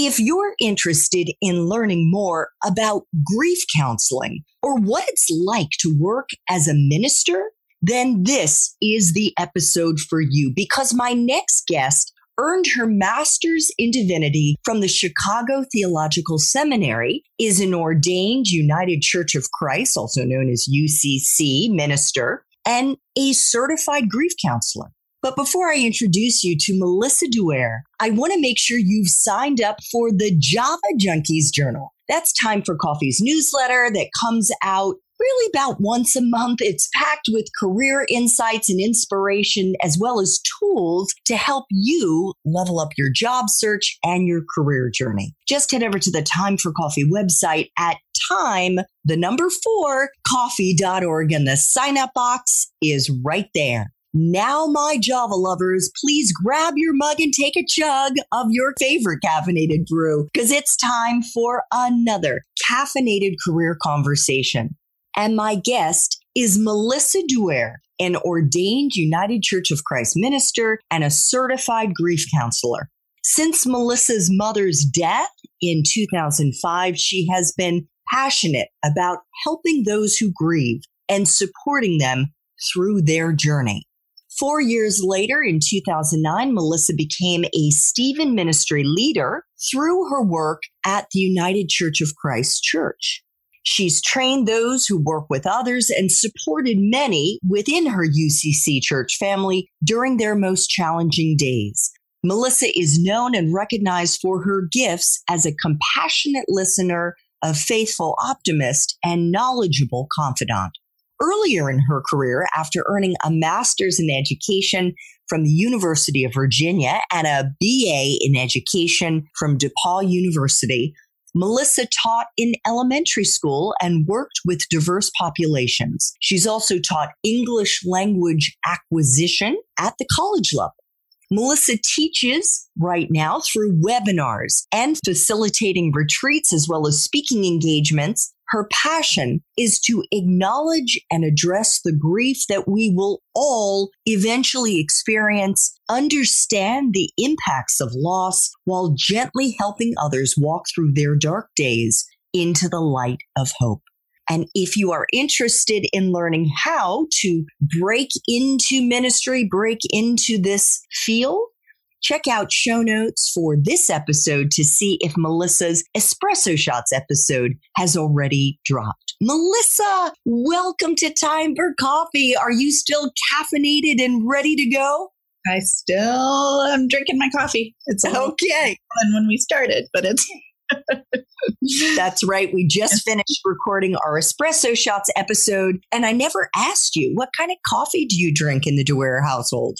If you're interested in learning more about grief counseling or what it's like to work as a minister, then this is the episode for you because my next guest earned her master's in divinity from the Chicago Theological Seminary, is an ordained United Church of Christ, also known as UCC minister, and a certified grief counselor. But before I introduce you to Melissa Douaire, I want to make sure you've signed up for the Java Junkies Journal. That's Time for Coffee's newsletter that comes out really about once a month. It's packed with career insights and inspiration, as well as tools to help you level up your job search and your career journey. Just head over to the Time for Coffee website at time, the number four, coffee.org, and the sign up box is right there. Now, my Java lovers, please grab your mug and take a chug of your favorite caffeinated brew because it's time for another caffeinated career conversation. And my guest is Melissa Douaire, an ordained United Church of Christ minister and a certified grief counselor. Since Melissa's mother's death in 2005, she has been passionate about helping those who grieve and supporting them through their journey. Four years later, in 2009, Melissa became a Stephen ministry leader through her work at the United Church of Christ Church. She's trained those who work with others and supported many within her UCC church family during their most challenging days. Melissa is known and recognized for her gifts as a compassionate listener, a faithful optimist, and knowledgeable confidant earlier in her career after earning a master's in education from the University of Virginia and a BA in education from DePaul University. Melissa taught in elementary school and worked with diverse populations. She's also taught English language acquisition at the college level. Melissa teaches right now through webinars and facilitating retreats as well as speaking engagements her passion is to acknowledge and address the grief that we will all eventually experience, understand the impacts of loss while gently helping others walk through their dark days into the light of hope. And if you are interested in learning how to break into ministry, break into this field, Check out show notes for this episode to see if Melissa's Espresso Shots episode has already dropped. Melissa, welcome to Time for Coffee. Are you still caffeinated and ready to go? I still am drinking my coffee. It's okay than when we started, but it's That's right. We just finished recording our espresso shots episode, and I never asked you what kind of coffee do you drink in the Douaire household?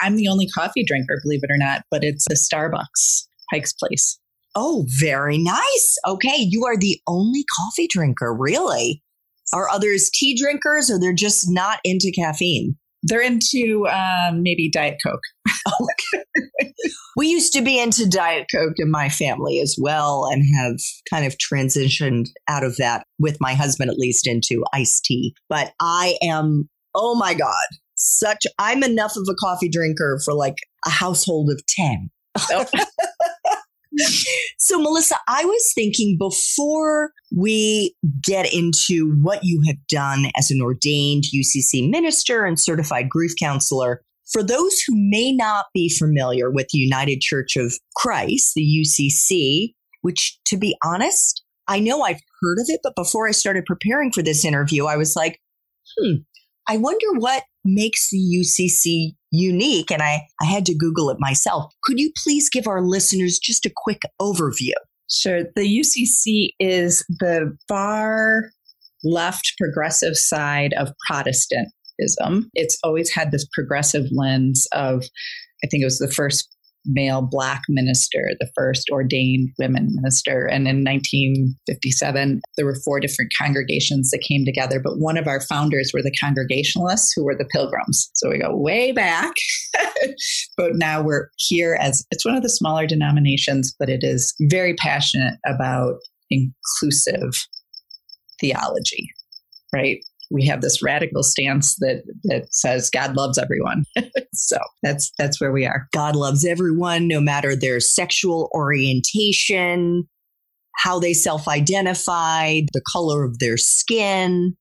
I'm the only coffee drinker, believe it or not, but it's a Starbucks, Pike's Place. Oh, very nice. Okay, you are the only coffee drinker, really. Are others tea drinkers or they're just not into caffeine? They're into um, maybe Diet Coke. we used to be into Diet Coke in my family as well and have kind of transitioned out of that with my husband, at least, into iced tea. But I am, oh my God, such I'm enough of a coffee drinker for like a household of 10. Oh. so Melissa, I was thinking before we get into what you have done as an ordained UCC minister and certified grief counselor, for those who may not be familiar with the United Church of Christ, the UCC, which to be honest, I know I've heard of it, but before I started preparing for this interview, I was like, hmm, I wonder what makes the UCC unique. And I, I had to Google it myself. Could you please give our listeners just a quick overview? Sure. The UCC is the far left progressive side of Protestantism. It's always had this progressive lens of, I think it was the first male black minister, the first ordained women minister. And in 1957, there were four different congregations that came together, but one of our founders were the Congregationalists, who were the Pilgrims. So we go way back. but now we're here as it's one of the smaller denominations, but it is very passionate about inclusive theology, right? We have this radical stance that that says God loves everyone. so that's that's where we are. God loves everyone, no matter their sexual orientation, how they self-identify, the color of their skin.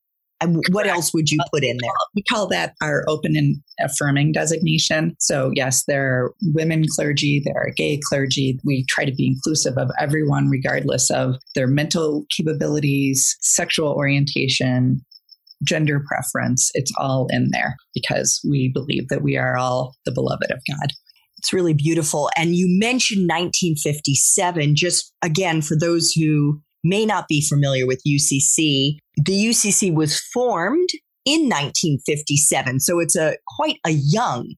What else would you uh, put in there? We call that our open and affirming designation. So, yes, there are women clergy, there are gay clergy. We try to be inclusive of everyone, regardless of their mental capabilities, sexual orientation, gender preference, it's all in there because we believe that we are all the beloved of God. It's really beautiful. And you mentioned 1957, just again, for those who may not be familiar with UCC, the UCC was formed in 1957. So it's a quite a young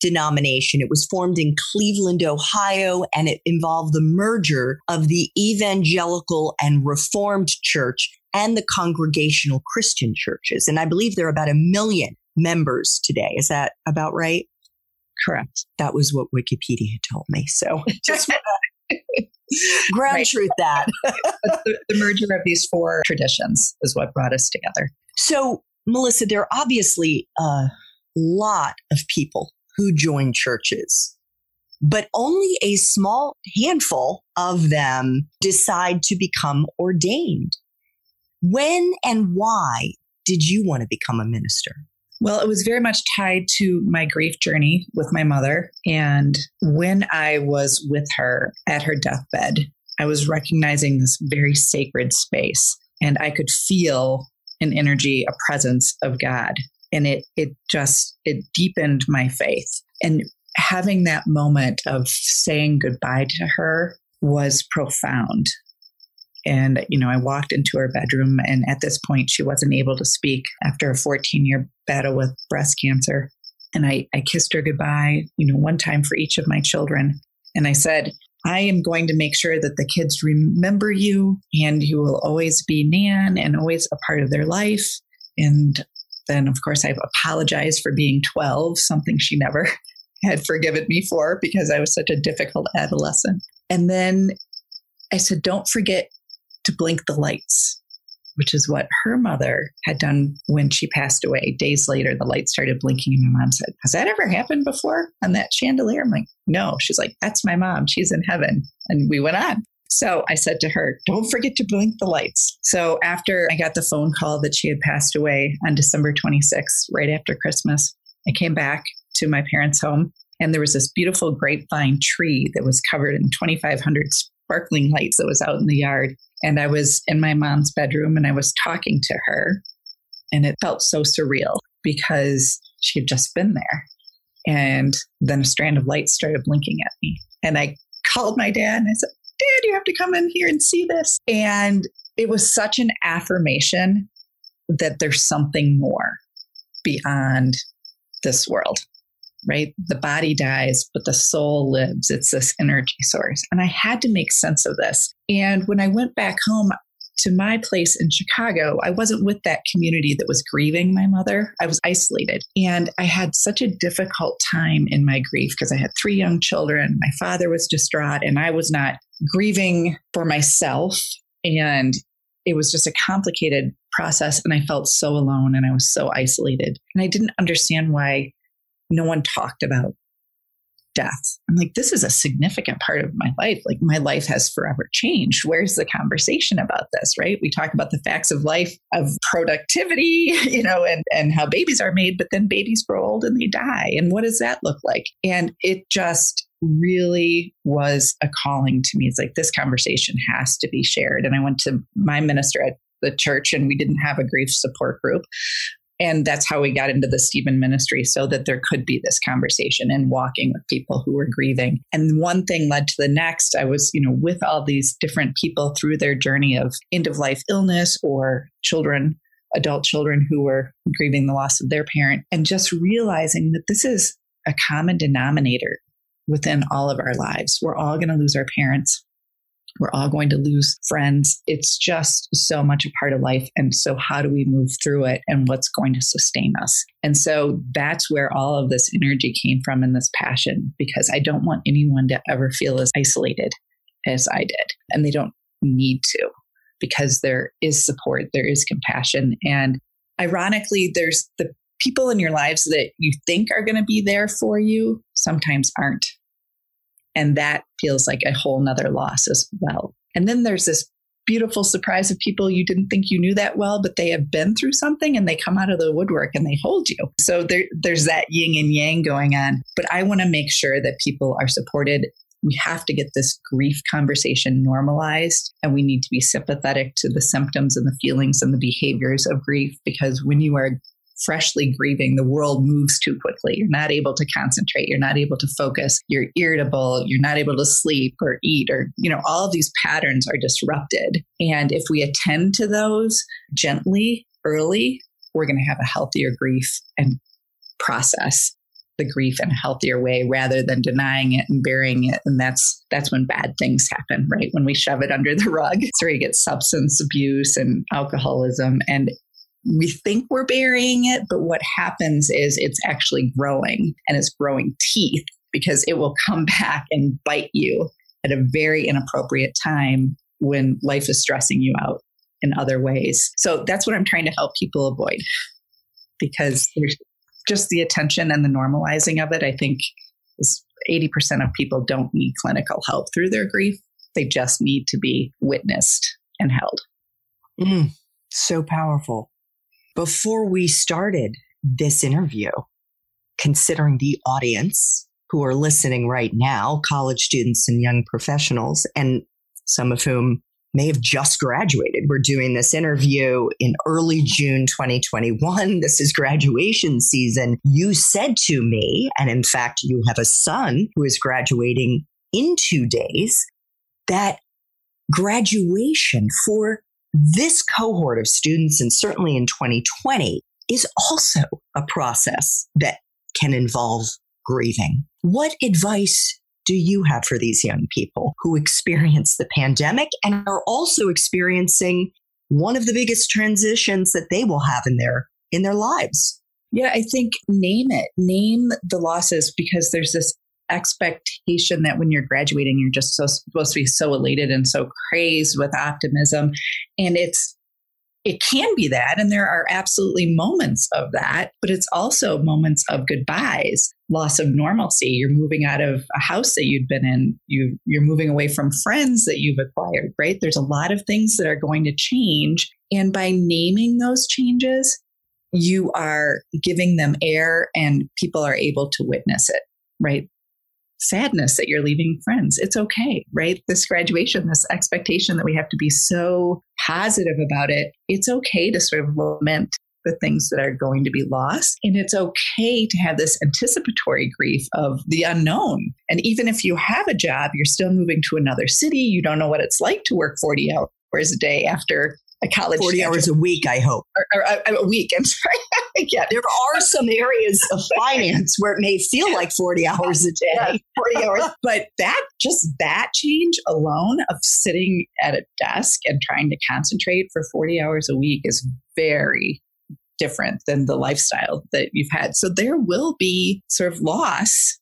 denomination. It was formed in Cleveland, Ohio, and it involved the merger of the evangelical and reformed church and the congregational Christian churches. And I believe there are about a million members today. Is that about right? Correct. That was what Wikipedia had told me. So just ground right. truth that. the, the merger of these four traditions is what brought us together. So, Melissa, there are obviously a lot of people who join churches, but only a small handful of them decide to become ordained. When and why did you want to become a minister? Well, it was very much tied to my grief journey with my mother. And when I was with her at her deathbed, I was recognizing this very sacred space. And I could feel an energy, a presence of God. And it it just it deepened my faith. And having that moment of saying goodbye to her was profound and, you know, I walked into her bedroom, and at this point, she wasn't able to speak after a 14 year battle with breast cancer. And I, I kissed her goodbye, you know, one time for each of my children. And I said, I am going to make sure that the kids remember you and you will always be Nan and always a part of their life. And then, of course, I've apologized for being 12, something she never had forgiven me for because I was such a difficult adolescent. And then I said, Don't forget to blink the lights, which is what her mother had done when she passed away. Days later, the lights started blinking, and my mom said, Has that ever happened before on that chandelier? I'm like, No. She's like, That's my mom. She's in heaven. And we went on. So I said to her, Don't forget to blink the lights. So after I got the phone call that she had passed away on December 26th, right after Christmas, I came back to my parents' home and there was this beautiful grapevine tree that was covered in 2,500 sparkling lights that was out in the yard. And I was in my mom's bedroom and I was talking to her. And it felt so surreal because she had just been there. And then a strand of light started blinking at me. And I called my dad and I said, Dad, you have to come in here and see this. And it was such an affirmation that there's something more beyond this world right? The body dies, but the soul lives. It's this energy source. And I had to make sense of this. And when I went back home to my place in Chicago, I wasn't with that community that was grieving my mother. I was isolated. And I had such a difficult time in my grief because I had three young children. My father was distraught, and I was not grieving for myself. And it was just a complicated process and I felt so alone and I was so isolated. And I didn't understand why no one talked about death. I'm like, this is a significant part of my life. Like, my life has forever changed. Where's the conversation about this, right? We talk about the facts of life, of productivity, you know, and, and how babies are made, but then babies grow old and they die. And what does that look like? And it just really was a calling to me. It's like, this conversation has to be shared. And I went to my minister at the church and we didn't have a grief support group And that's how we got into the Stephen ministry so that there could be this conversation and walking with people who were grieving. And one thing led to the next. I was, you know, with all these different people through their journey of end of life illness or children, adult children who were grieving the loss of their parent, and just realizing that this is a common denominator within all of our lives. We're all going to lose our parents. We're all going to lose friends. It's just so much a part of life. And so, how do we move through it and what's going to sustain us? And so, that's where all of this energy came from and this passion, because I don't want anyone to ever feel as isolated as I did. And they don't need to, because there is support, there is compassion. And ironically, there's the people in your lives that you think are going to be there for you sometimes aren't. And that feels like a whole nother loss as well. And then there's this beautiful surprise of people you didn't think you knew that well, but they have been through something and they come out of the woodwork and they hold you. So there, there's that yin and yang going on. But I want to make sure that people are supported. We have to get this grief conversation normalized and we need to be sympathetic to the symptoms and the feelings and the behaviors of grief because when you are freshly grieving, the world moves too quickly. You're not able to concentrate. You're not able to focus. You're irritable. You're not able to sleep or eat or, you know, all of these patterns are disrupted. And if we attend to those gently, early, we're going to have a healthier grief and process the grief in a healthier way rather than denying it and burying it and that's that's when bad things happen right when we shove it under the rug where you get substance abuse and alcoholism and we think we're burying it, but what happens is it's actually growing and it's growing teeth because it will come back and bite you at a very inappropriate time when life is stressing you out in other ways. So that's what I'm trying to help people avoid because there's just the attention and the normalizing of it. I think 80% of people don't need clinical help through their grief. They just need to be witnessed and held. Mm, so powerful before we started this interview, considering the audience who are listening right now, college students and young professionals, and some of whom may have just graduated. We're doing this interview in early June 2021. This is graduation season. You said to me, and in fact, you have a son who is graduating in two days, that graduation for this cohort of students, and certainly in 2020, is also a process that can involve grieving. What advice do you have for these young people who experience the pandemic and are also experiencing one of the biggest transitions that they will have in their in their lives? Yeah, I think name it. Name the losses because there's this expectation that when you're graduating, you're just so supposed to be so elated and so crazed with optimism. And it's it can be that and there are absolutely moments of that but it's also moments of goodbyes loss of normalcy. You're moving out of a house that you'd been in. You you're moving away from friends that you've acquired right? There's a lot of things that are going to change. And by naming those changes you are giving them air and people are able to witness it right sadness that you're leaving friends. It's okay, right? This graduation, this expectation that we have to be so positive about it, it's okay to sort of lament the things that are going to be lost. And it's okay to have this anticipatory grief of the unknown. And even if you have a job, you're still moving to another city, you don't know what it's like to work 40 hours a day after a college 40 hours a week i hope or, or, or a week i'm sorry yeah there are some areas of finance where it may feel like 40 hours a day 40 hours but that just that change alone of sitting at a desk and trying to concentrate for 40 hours a week is very different than the lifestyle that you've had so there will be sort of loss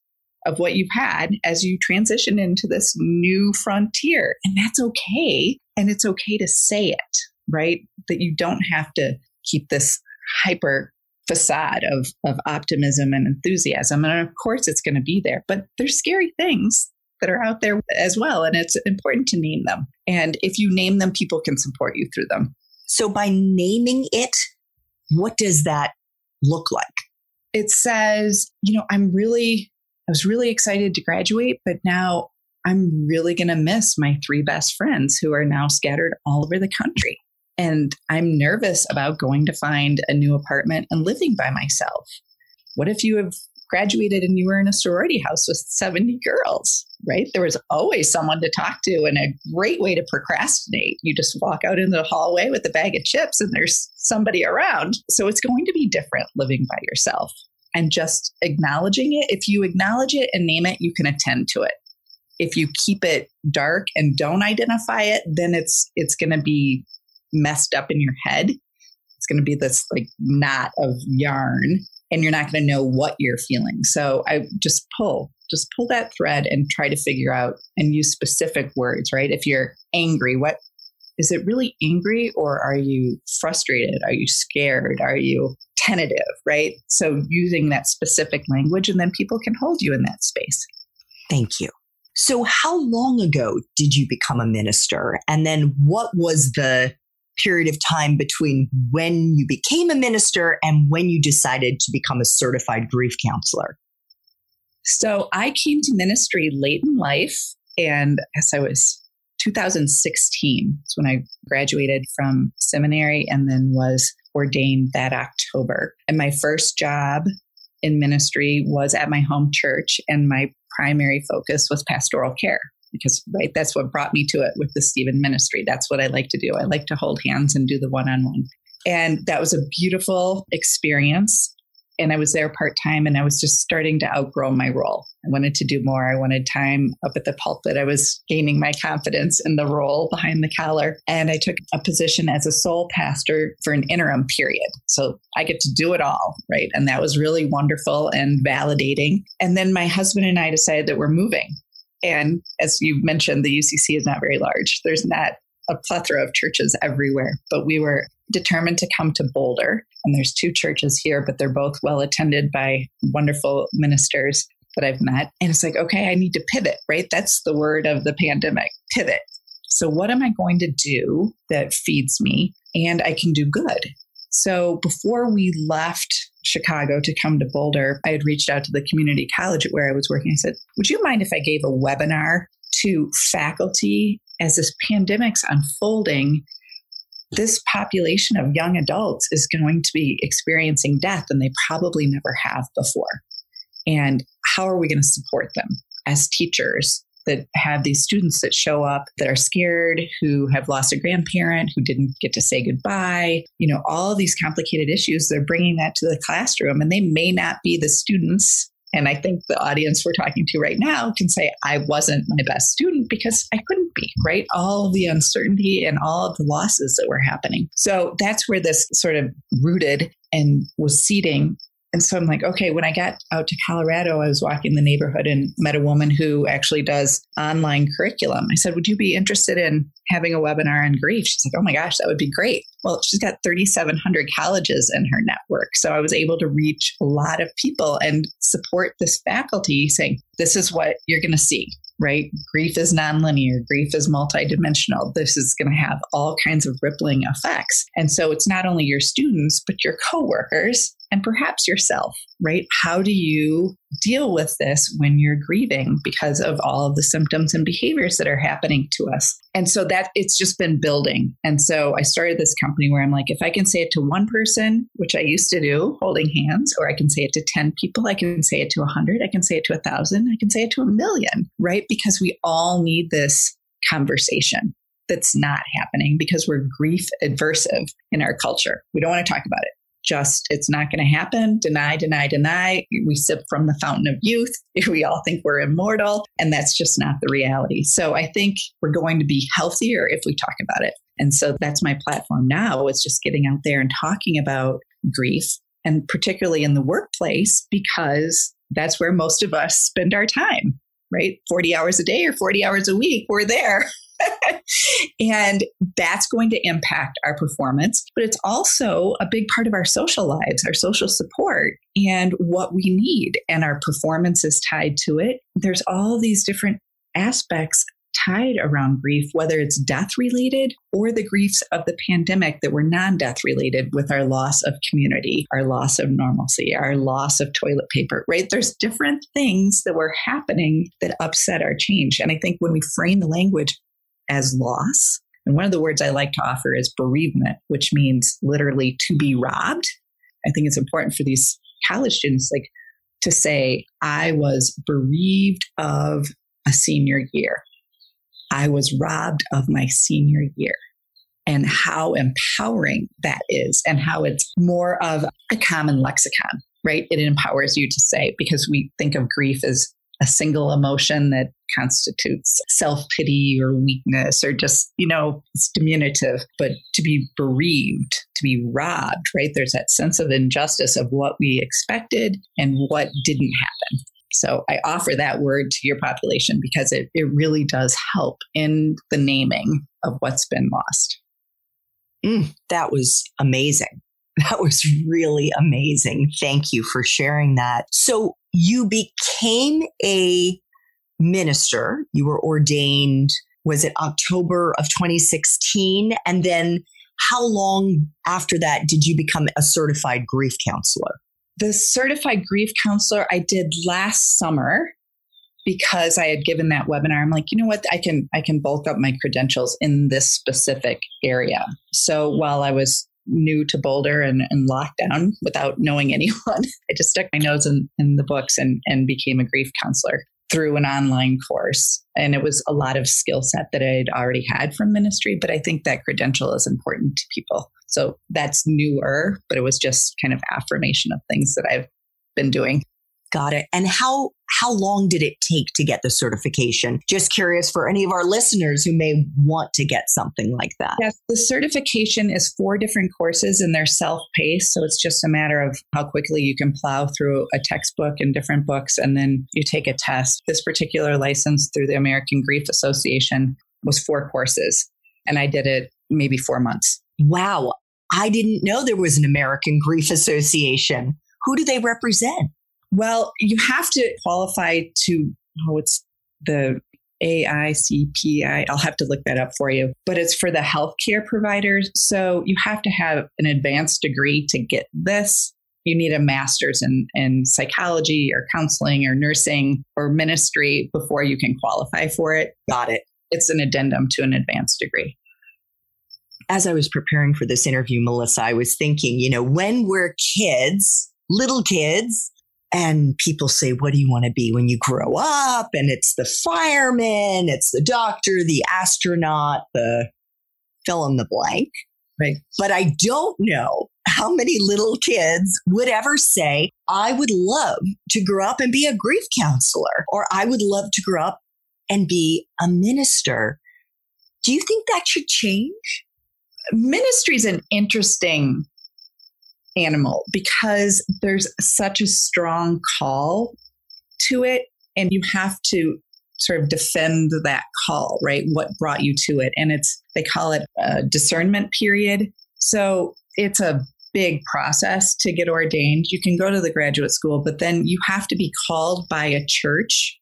of what you've had as you transition into this new frontier. And that's okay. And it's okay to say it right? That you don't have to keep this hyper facade of, of optimism and enthusiasm. And of course, it's going to be there, but there's scary things that are out there as well. And it's important to name them. And if you name them, people can support you through them. So, by naming it, what does that look like? It says, you know, I'm really, I was really excited to graduate, but now I'm really going to miss my three best friends who are now scattered all over the country And I'm nervous about going to find a new apartment and living by myself. What if you have graduated and you were in a sorority house with 70 girls, right? There was always someone to talk to and a great way to procrastinate. You just walk out in the hallway with a bag of chips and there's somebody around. So it's going to be different living by yourself and just acknowledging it. If you acknowledge it and name it, you can attend to it. If you keep it dark and don't identify it, then it's it's going to be messed up in your head. It's going to be this like knot of yarn and you're not going to know what you're feeling. So I just pull, just pull that thread and try to figure out and use specific words, right? If you're angry, what is it really angry or are you frustrated? Are you scared? Are you tentative, right? So using that specific language and then people can hold you in that space. Thank you. So, how long ago did you become a minister? And then what was the period of time between when you became a minister and when you decided to become a certified grief counselor? So I came to ministry late in life, and as I was 2016 is when I graduated from seminary and then was ordained that October. And my first job in ministry was at my home church, and my primary focus was pastoral care because right that's what brought me to it with the Stephen ministry. That's what I like to do. I like to hold hands and do the one-on-one. And that was a beautiful experience. And I was there part time and I was just starting to outgrow my role. I wanted to do more. I wanted time up at the pulpit. I was gaining my confidence in the role behind the collar. And I took a position as a sole pastor for an interim period. So I get to do it all, right? And that was really wonderful and validating. And then my husband and I decided that we're moving. And as you mentioned, the UCC is not very large. There's not a plethora of churches everywhere, but we were determined to come to Boulder. And there's two churches here, but they're both well attended by wonderful ministers that I've met. And it's like, okay, I need to pivot, right? That's the word of the pandemic pivot. So, what am I going to do that feeds me and I can do good? So, before we left Chicago to come to Boulder, I had reached out to the community college where I was working. I said, Would you mind if I gave a webinar to faculty as this pandemic's unfolding? This population of young adults is going to be experiencing death and they probably never have before. And how are we going to support them as teachers, that have these students that show up that are scared, who have lost a grandparent, who didn't get to say goodbye, you know, all these complicated issues. They're bringing that to the classroom, and they may not be the students. And I think the audience we're talking to right now can say, I wasn't my best student because I couldn't be, right? All the uncertainty and all of the losses that were happening. So that's where this sort of rooted and was seeding and so I'm like, okay, when I got out to Colorado, I was walking the neighborhood and met a woman who actually does online curriculum. I said, Would you be interested in having a webinar on grief? She's like, Oh my gosh, that would be great. Well, she's got 3,700 colleges in her network. So I was able to reach a lot of people and support this faculty saying, This is what you're going to see right? Grief is nonlinear, grief is multidimensional. This is going to have all kinds of rippling effects. And so it's not only your students, but your coworkers and perhaps yourself, right? How do you deal with this when you're grieving because of all of the symptoms and behaviors that are happening to us? And so that it's just been building. And so I started this company where I'm like, if I can say it to one person, which I used to do, holding hands, or I can say it to 10 people, I can say it to 100, I can say it to a 1,000, I can say it to a million, right? Because we all need this conversation that's not happening because we're grief adversive in our culture. We don't want to talk about it. Just it's not going to happen. Deny deny deny. We sip from the fountain of youth. We all think we're immortal and that's just not the reality. So i think we're going to be healthier if we talk about it. And so that's my platform now it's just getting out there and talking about grief and particularly in the workplace because that's where most of us spend our time right 40 hours a day or 40 hours a week we're there and that's going to impact our performance, but it's also a big part of our social lives, our social support, and what we need. And our performance is tied to it. There's all these different aspects tied around grief, whether it's death related or the griefs of the pandemic that were non death related with our loss of community, our loss of normalcy, our loss of toilet paper, right? There's different things that were happening that upset our change. And I think when we frame the language as loss, And one of the words I like to offer is bereavement, which means literally to be robbed. I think it's important for these college students like to say, I was bereaved of a senior year. I was robbed of my senior year and how empowering that is and how it's more of a common lexicon, right? It empowers you to say because we think of grief as a single emotion that constitutes self pity or weakness or just, you know, it's diminutive. But to be bereaved, to be robbed, right? There's that sense of injustice of what we expected and what didn't happen. So I offer that word to your population because it, it really does help in the naming of what's been lost. Mm, that was amazing. That was really amazing. Thank you for sharing that. So you became a minister. You were ordained, was it October of 2016? And then how long after that did you become a certified grief counselor? The certified grief counselor I did last summer because I had given that webinar, I'm like, you know what, I can I can bulk up my credentials in this specific area. So while I was new to Boulder and, and lockdown without knowing anyone, I just stuck my nose in, in the books and, and became a grief counselor through an online course. And it was a lot of skill set that I'd already had from ministry, but I think that credential is important to people. So that's newer, but it was just kind of affirmation of things that I've been doing. Got it. And how how long did it take to get the certification? Just curious for any of our listeners who may want to get something like that. Yes, the certification is four different courses and they're self-paced, so it's just a matter of how quickly you can plow through a textbook and different books and then you take a test. This particular license through the American Grief Association was four courses and I did it maybe 4 months. Wow. I didn't know there was an American Grief Association. Who do they represent? Well, you have to qualify to, oh, it's the AICPI. I'll have to look that up for you, but it's for the healthcare providers. So you have to have an advanced degree to get this. You need a master's in, in psychology or counseling or nursing or ministry before you can qualify for it. Got it. It's an addendum to an advanced degree. As I was preparing for this interview, Melissa, I was thinking, you know, when we're kids, little kids, and people say, What do you want to be when you grow up? And it's the fireman, it's the doctor, the astronaut, the fill in the blank. Right. But I don't know how many little kids would ever say, I would love to grow up and be a grief counselor, or I would love to grow up and be a minister. Do you think that should change? Ministry is an interesting animal because there's such a strong call to it and you have to sort of defend that call right? What brought you to it? And it's they call it a discernment period. So it's a big process to get ordained. You can go to the graduate school but then you have to be called by a church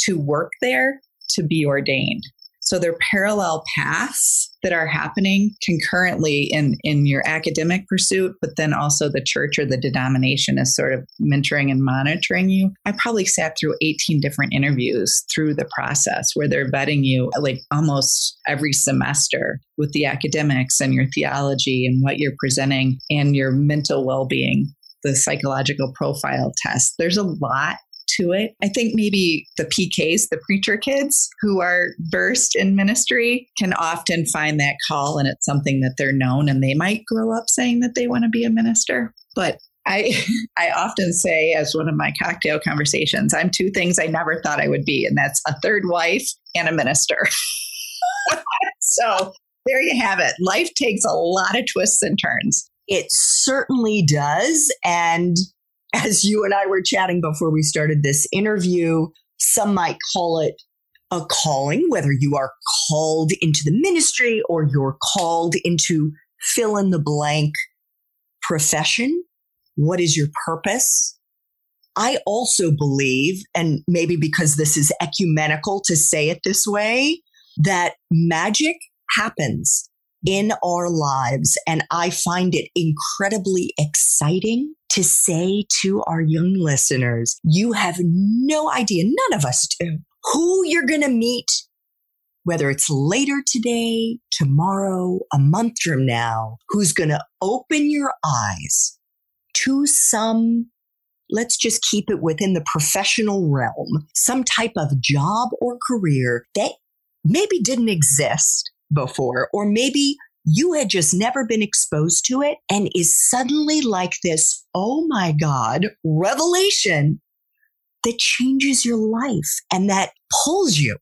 to work there to be ordained so they're parallel paths that are happening concurrently in, in your academic pursuit, but then also the church or the denomination is sort of mentoring and monitoring you. I probably sat through 18 different interviews through the process where they're vetting you like almost every semester with the academics and your theology and what you're presenting and your mental well being the psychological profile test. There's a lot to it. I think maybe the PKs, the preacher kids who are versed in ministry, can often find that call and it's something that they're known and they might grow up saying that they want to be a minister. But I I often say as one of my cocktail conversations, I'm two things I never thought I would be, and that's a third wife and a minister. so there you have it. Life takes a lot of twists and turns. It certainly does. And as you and I were chatting before we started this interview, some might call it a calling, whether you are called into the ministry or you're called into fill in the blank profession. What is your purpose? I also believe, and maybe because this is ecumenical to say it this way, that magic happens in our lives. And I find it incredibly exciting to say to our young listeners, you have no idea, none of us do, who you're going to meet whether it's later today, tomorrow, a month from now, who's going to open your eyes to some, let's just keep it within the professional realm, some type of job or career that maybe didn't exist before, or maybe you had just never been exposed to it and is suddenly like this, oh my God, revelation that changes your life and that pulls you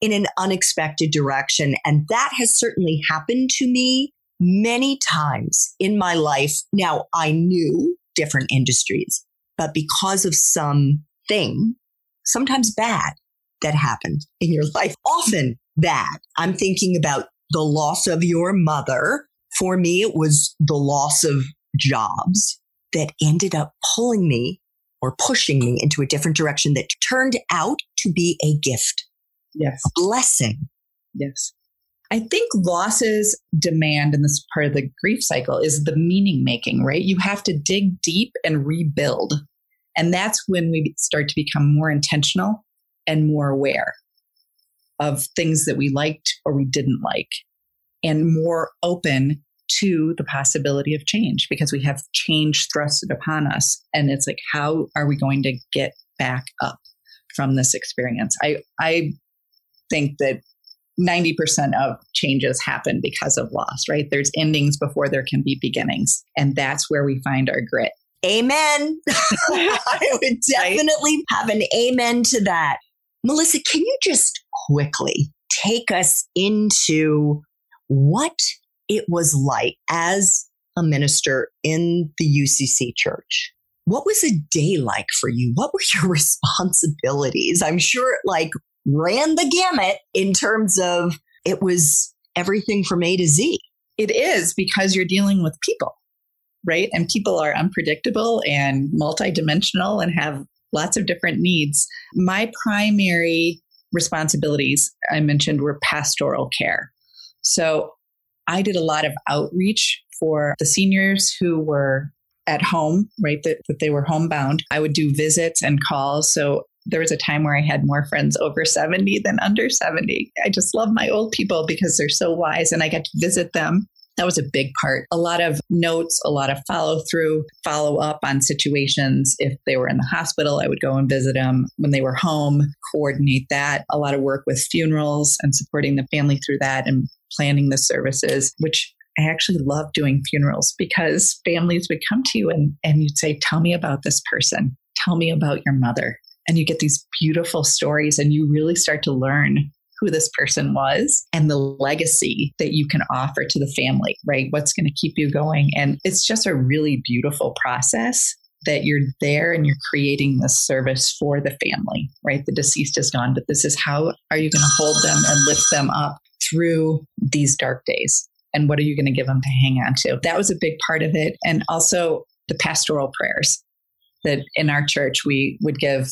in an unexpected direction. And that has certainly happened to me many times in my life. Now, I knew different industries, but because of some thing, sometimes bad, that happened in your life, often bad. I'm thinking about the loss of your mother. For me, it was the loss of jobs that ended up pulling me or pushing me into a different direction that turned out to be a gift. Yes. A blessing. Yes. I think losses demand in this part of the grief cycle is the meaning making, right? You have to dig deep and rebuild. And that's when we start to become more intentional and more aware of things that we liked or we didn't like and more open to the possibility of change because we have change thrusted upon us. And it's like, how are we going to get back up from this experience? I, I think that 90% of changes happen because of loss, right? There's endings before there can be beginnings. And that's where we find our grit. Amen. I would definitely have an amen to that. Melissa, can you just quickly take us into what it was like as a minister in the UCC church? What was a day like for you? What were your responsibilities? I'm sure it like ran the gamut in terms of it was everything from A to Z. It is because you're dealing with people, right? And people are unpredictable and multidimensional and have lots of different needs. My primary responsibilities, I mentioned, were pastoral care. So I did a lot of outreach for the seniors who were at home, right? That, that they were homebound. I would do visits and calls. So there was a time where I had more friends over 70 than under 70. I just love my old people because they're so wise and I get to visit them. That was a big part. A lot of notes, a lot of follow through, follow up on situations. If they were in the hospital, I would go and visit them. When they were home, coordinate that. A lot of work with funerals and supporting the family through that and planning the services, which I actually love doing funerals because families would come to you and, and you'd say, Tell me about this person. Tell me about your mother and you get these beautiful stories and you really start to learn who this person was and the legacy that you can offer to the family, right? What's going to keep you going. And it's just a really beautiful process that you're there and you're creating this service for the family, right? The deceased is gone, but this is how are you going to hold them and lift them up through these dark days? And what are you going to give them to hang on to? That was a big part of it. And also the pastoral prayers that in our church we would give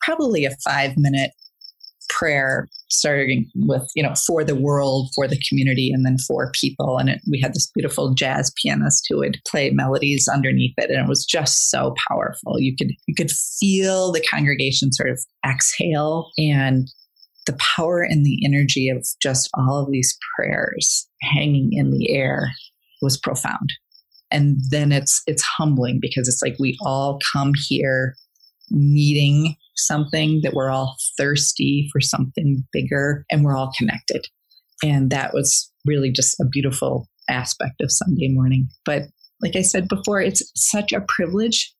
probably a five minute prayer starting with you know for the world for the community and then for people. And it, we had this beautiful jazz pianist who would play melodies underneath it and it was just so powerful. You could you could feel the congregation sort of exhale and the power and the energy of just all of these prayers hanging in the air was profound. And then it's it's humbling because it's like we all come here needing something, that we're all thirsty for something bigger and we're all connected. And that was really just a beautiful aspect of Sunday morning. But like I said before, it's such a privilege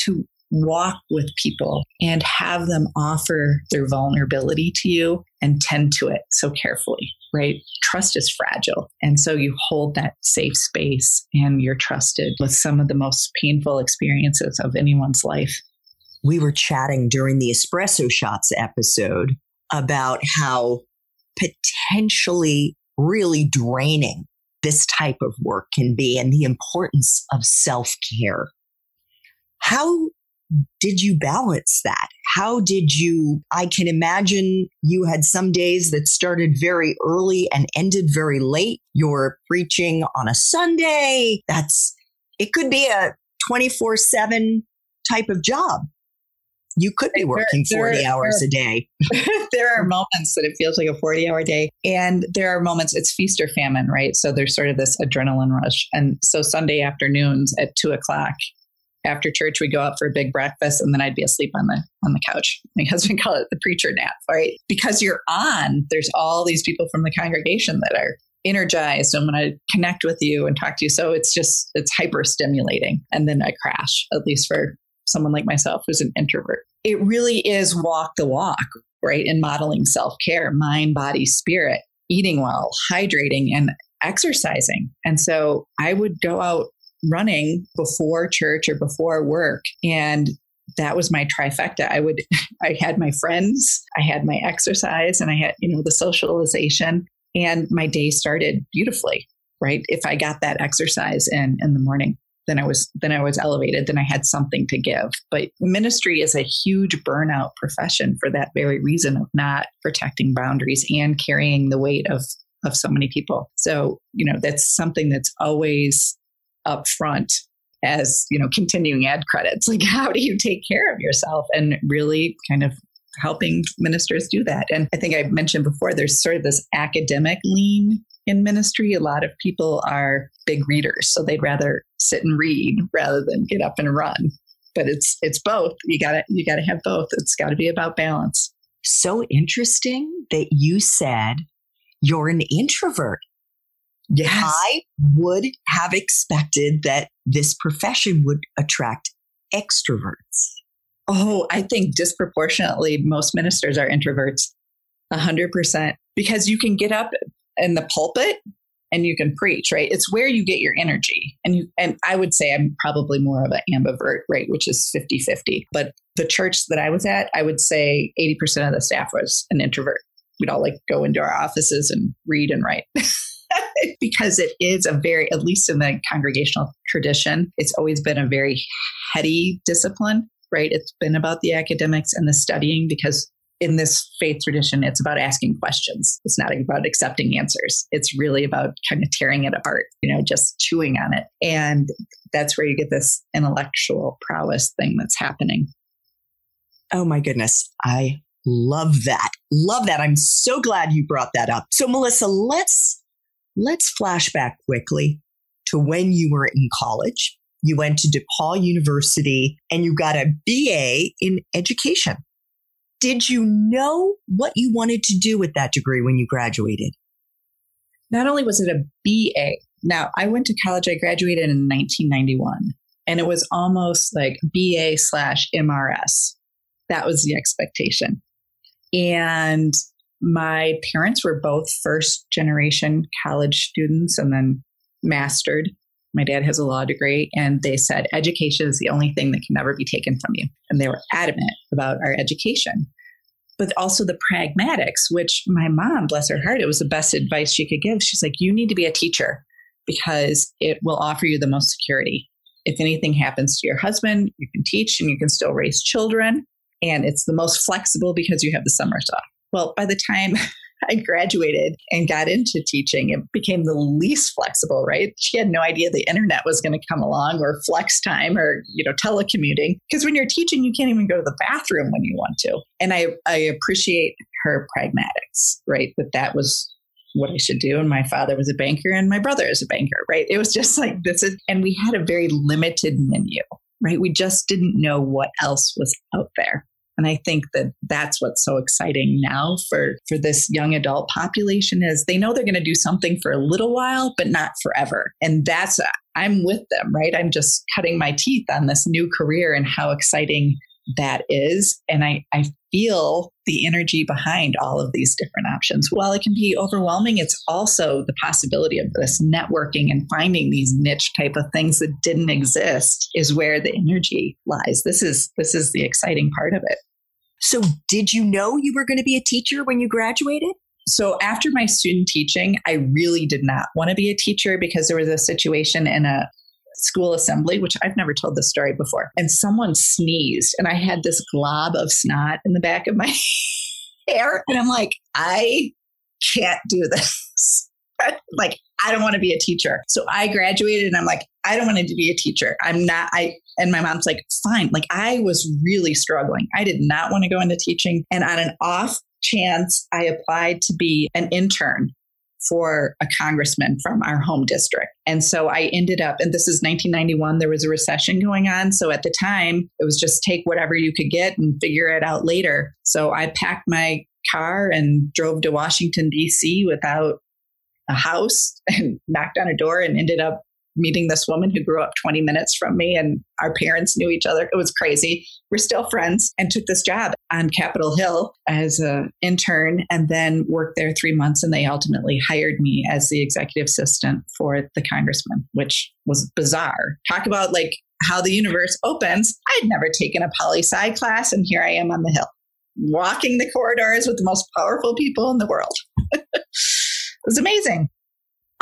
to walk with people and have them offer their vulnerability to you and tend to it so carefully, right? Trust is fragile. And so you hold that safe space and you're trusted with some of the most painful experiences of anyone's life we were chatting during the espresso shots episode about how potentially really draining this type of work can be and the importance of self care. How did you balance that? How did you? I can imagine you had some days that started very early and ended very late. You're preaching on a Sunday. That's, it could be a 24 7 type of job. You could be working there, 40 there, hours there, a day. there are moments that it feels like a 40 hour day. And there are moments it's feast or famine, right? So there's sort of this adrenaline rush. And so Sunday afternoons at two o'clock, after church we go out for a big breakfast and then I'd be asleep on the on the couch. My husband called it the preacher nap, right? Because you're on, there's all these people from the congregation that are energized and want to connect with you and talk to you. So it's just it's hyper stimulating. And then I crash, at least for someone like myself who's an introvert. It really is walk the walk, right? In modeling self-care, mind, body, spirit, eating well, hydrating and exercising. And so I would go out running before church or before work. And that was my trifecta. I would, I had my friends, I had my exercise, and I had, you know, the socialization. And my day started beautifully, right? If I got that exercise in in the morning, then I was then I was elevated. Then I had something to give. But ministry is a huge burnout profession for that very reason of not protecting boundaries and carrying the weight of of so many people. So, you know, that's something that's always up front as you know continuing ed credits like how do you take care of yourself and really kind of helping ministers do that and i think i mentioned before there's sort of this academic lean in ministry a lot of people are big readers so they'd rather sit and read rather than get up and run but it's it's both you gotta you gotta have both it's got to be about balance so interesting that you said you're an introvert Yes. I would have expected that this profession would attract extroverts. Oh, I think disproportionately most ministers are introverts. 100% because you can get up in the pulpit and you can preach, right? It's where you get your energy. And you and I would say I'm probably more of an ambivert, right, which is 50-50. But the church that I was at, I would say 80% of the staff was an introvert. We'd all like go into our offices and read and write. because it is a very, at least in the congregational tradition, it's always been a very heady discipline, right? It's been about the academics and the studying because in this faith tradition, it's about asking questions. It's not about accepting answers. It's really about kind of tearing it apart, you know, just chewing on it. And that's where you get this intellectual prowess thing that's happening. Oh my goodness. I love that. Love that. I'm so glad you brought that up. So, Melissa, let's Let's flash back quickly to when you were in college. You went to DePaul University and you got a BA in education. Did you know what you wanted to do with that degree when you graduated? Not only was it a BA, now I went to college, I graduated in 1991, and it was almost like BA slash MRS. That was the expectation. And my parents were both first generation college students and then mastered. My dad has a law degree, and they said education is the only thing that can never be taken from you. And they were adamant about our education. But also the pragmatics, which my mom, bless her heart, it was the best advice she could give. She's like, you need to be a teacher because it will offer you the most security. If anything happens to your husband, you can teach and you can still raise children. And it's the most flexible because you have the summers off. Well, by the time I graduated and got into teaching, it became the least flexible, right? She had no idea the internet was going to come along or flex time or, you know, telecommuting. Because when you're teaching, you can't even go to the bathroom when you want to. And I, I appreciate her pragmatics, right? That that was what I should do. And my father was a banker and my brother is a banker, right? It was just like this is, and we had a very limited menu, right? We just didn't know what else was out there. And I think that that's what's so exciting now for, for this young adult population is they know they're going to do something for a little while, but not forever. And that's, I'm with them, right? I'm just cutting my teeth on this new career and how exciting that is. And I, I feel the energy behind all of these different options. While it can be overwhelming, it's also the possibility of this networking and finding these niche type of things that didn't exist is where the energy lies. This is this is the exciting part of it. So did you know you were going to be a teacher when you graduated? So after my student teaching, I really did not want to be a teacher because there was a situation in a school assembly, which I've never told this story before. And someone sneezed, and I had this glob of snot in the back of my hair. And I'm like, I can't do this. like, I don't want to be a teacher. So I graduated and I'm like, I don't want to be a teacher. I'm not, I, And my mom's like, fine. Like I was really struggling. I did not want to go into teaching. And on an off chance, I applied to be an intern for a congressman from our home district. And so I ended up, and this is 1991, there was a recession going on. So at the time, it was just take whatever you could get and figure it out later. So I packed my car and drove to Washington, D.C. without a house and knocked on a door and ended up meeting this woman who grew up 20 minutes from me and our parents knew each other. It was crazy. We're still friends and took this job on Capitol Hill as an intern and then worked there three months. And they ultimately hired me as the executive assistant for the congressman, which was bizarre. Talk about like how the universe opens. I had never taken a poli sci class and here I am on the Hill walking the corridors with the most powerful people in the world. it was amazing.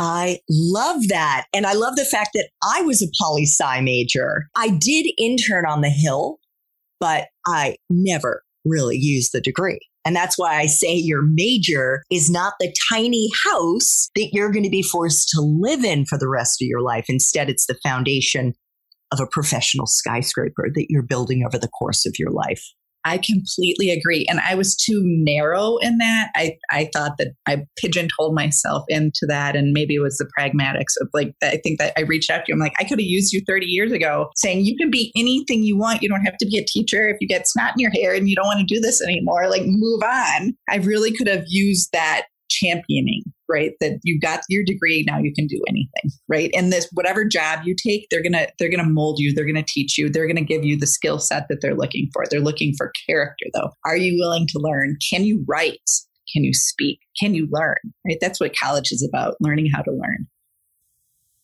I love that. And I love the fact that I was a poli sci major. I did intern on the Hill, but I never really used the degree. And that's why I say your major is not the tiny house that you're going to be forced to live in for the rest of your life. Instead, it's the foundation of a professional skyscraper that you're building over the course of your life. I completely agree. And I was too narrow in that. I, I thought that I pigeonholed myself into that. And maybe it was the pragmatics of like, I think that I reached out to you. I'm like, I could have used you 30 years ago saying you can be anything you want. You don't have to be a teacher. If you get snot in your hair and you don't want to do this anymore, like move on. I really could have used that championing, right? That you got your degree, now you can do anything, right? And this whatever job you take, they're gonna they're gonna mold you, they're gonna teach you, they're gonna give you the skill set that they're looking for. They're looking for character though. Are you willing to learn? Can you write? Can you speak? Can you learn? Right? That's what college is about, learning how to learn.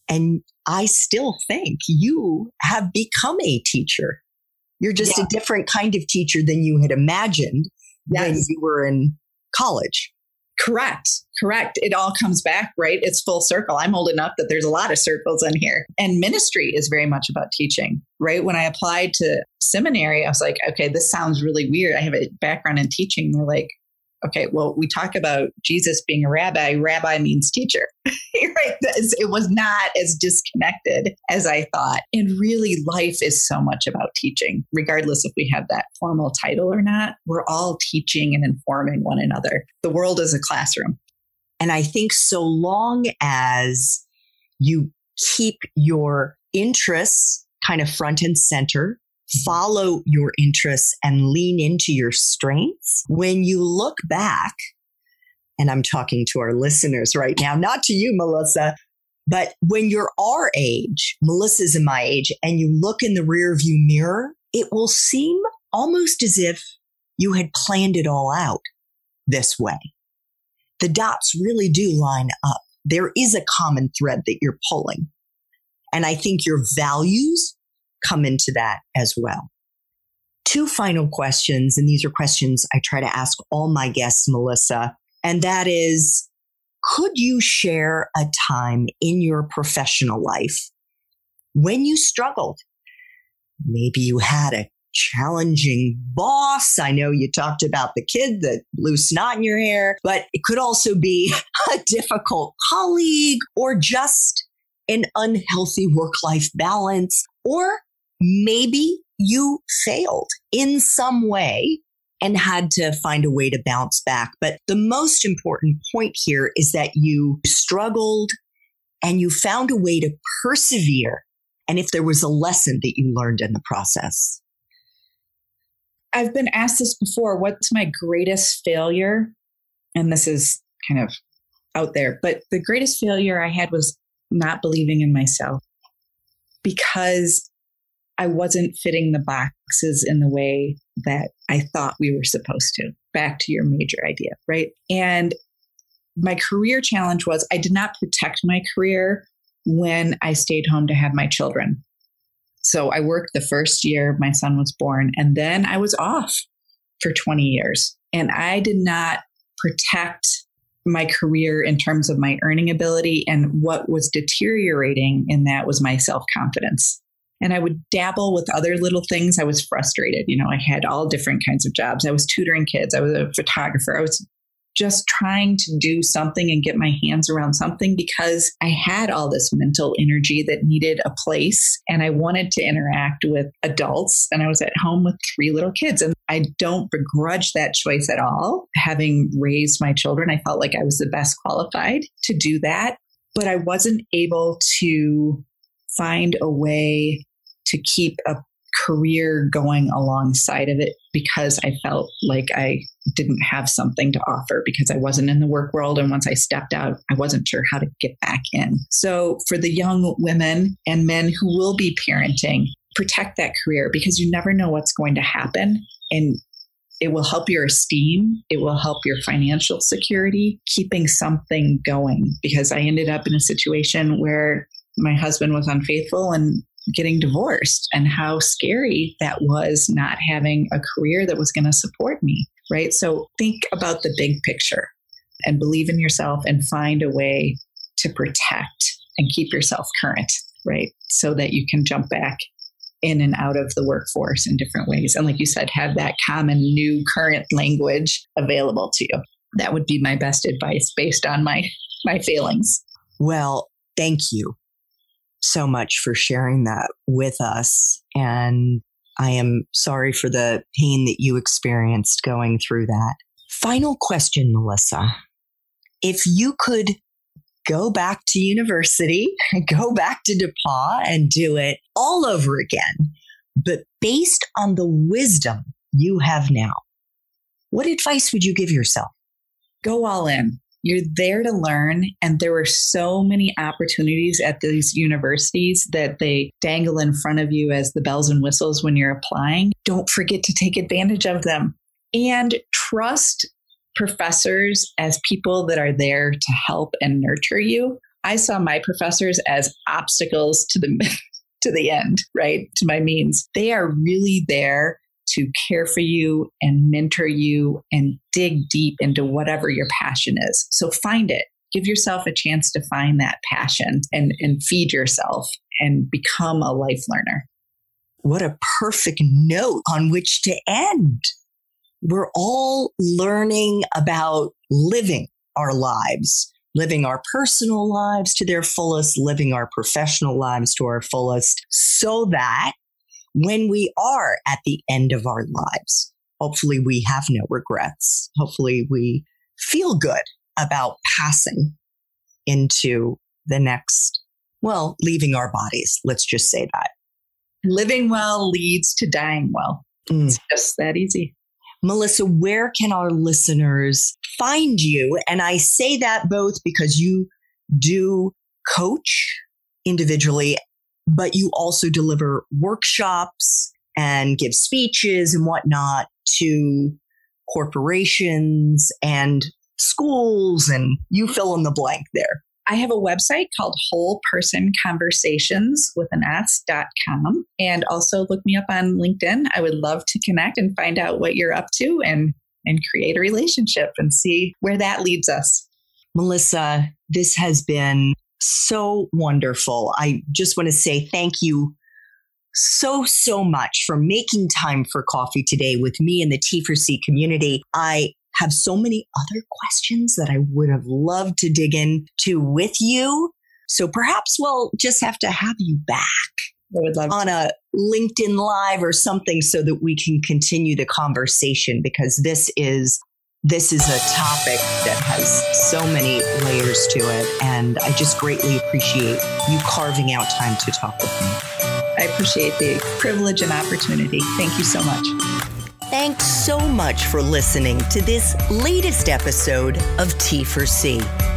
And I still think you have become a teacher. You're just yeah. a different kind of teacher than you had imagined yes. when you were in college. Correct. Correct. It all comes back, right? It's full circle. I'm old enough that there's a lot of circles in here. And ministry is very much about teaching, right? When I applied to seminary, I was like, okay, this sounds really weird. I have a background in teaching. They're like, okay, well, we talk about Jesus being a rabbi. Rabbi means teacher, right? It was not as disconnected as I thought. And really, life is so much about teaching, regardless if we have that formal title or not. We're all teaching and informing one another. The world is a classroom. And I think so long as you keep your interests kind of front and center, follow your interests and lean into your strengths, when you look back, and I'm talking to our listeners right now, not to you, Melissa, but when you're our age, Melissa's in my age, and you look in the rearview mirror, it will seem almost as if you had planned it all out this way. The dots really do line up. There is a common thread that you're pulling. And I think your values come into that as well. Two final questions, and these are questions I try to ask all my guests, Melissa, and that is could you share a time in your professional life when you struggled? Maybe you had a challenging boss. I know you talked about the kid that blew snot in your hair, but it could also be a difficult colleague or just an unhealthy work life balance or maybe you failed in some way and had to find a way to bounce back. But the most important point here is that you struggled and you found a way to persevere. And if there was a lesson that you learned in the process. I've been asked this before what's my greatest failure? And this is kind of out there, but the greatest failure I had was not believing in myself because I wasn't fitting the boxes in the way that I thought we were supposed to. Back to your major idea, right? And my career challenge was I did not protect my career when I stayed home to have my children. So I worked the first year my son was born, and then I was off for 20 years. And I did not protect my career in terms of my earning ability. And what was deteriorating in that was my self confidence and I would dabble with other little things. I was frustrated. You know, I had all different kinds of jobs. I was tutoring kids. I was a photographer. I was just trying to do something and get my hands around something because I had all this mental energy that needed a place and I wanted to interact with adults. And I was at home with three little kids. And I don't begrudge that choice at all. Having raised my children, I felt like I was the best qualified to do that. But I wasn't able to find a way to keep a career going alongside of it because I felt like I didn't have something to offer because I wasn't in the work world. And once I stepped out, I wasn't sure how to get back in. So for the young women and men who will be parenting, protect that career because you never know what's going to happen. And it will help your esteem. It will help your financial security, keeping something going. Because I ended up in a situation where my husband was unfaithful and getting divorced and how scary that was not having a career that was going to support me, right? So think about the big picture and believe in yourself and find a way to protect and keep yourself current, right? So that you can jump back in and out of the workforce in different ways. And like you said, have that common new current language available to you. That would be my best advice based on my my feelings. Well, thank you so much for sharing that with us. And I am sorry for the pain that you experienced going through that. Final question, Melissa. If you could go back to university, go back to DePauw and do it all over again, but based on the wisdom you have now, what advice would you give yourself? Go all in. You're there to learn. And there were so many opportunities at these universities that they dangle in front of you as the bells and whistles when you're applying. Don't forget to take advantage of them and trust professors as people that are there to help and nurture you. I saw my professors as obstacles to the to the end, right? To my means. They are really there to care for you and mentor you and dig deep into whatever your passion is. So find it. Give yourself a chance to find that passion and, and feed yourself and become a life learner. What a perfect note on which to end. We're all learning about living our lives, living our personal lives to their fullest, living our professional lives to our fullest, so that when we are at the end of our lives. Hopefully, we have no regrets. Hopefully, we feel good about passing into the next, well, leaving our bodies. Let's just say that. Living well leads to dying well. Mm. It's just that easy. Melissa, where can our listeners find you? And I say that both because you do coach individually but you also deliver workshops and give speeches and whatnot to corporations and schools and you mm-hmm. fill in the blank there. I have a website called Whole Person Conversations with an S.com. And also look me up on LinkedIn. I would love to connect and find out what you're up to and, and create a relationship and see where that leads us. Melissa, this has been so wonderful. I just want to say thank you so, so much for making time for coffee today with me and the T4C community. I have so many other questions that I would have loved to dig into with you. So perhaps we'll just have to have you back. I would love on a LinkedIn Live or something so that we can continue the conversation because this is this is a topic that has so many layers to it. And I just greatly appreciate you carving out time to talk with me. I appreciate the privilege and opportunity. Thank you so much. Thanks so much for listening to this latest episode of T4C.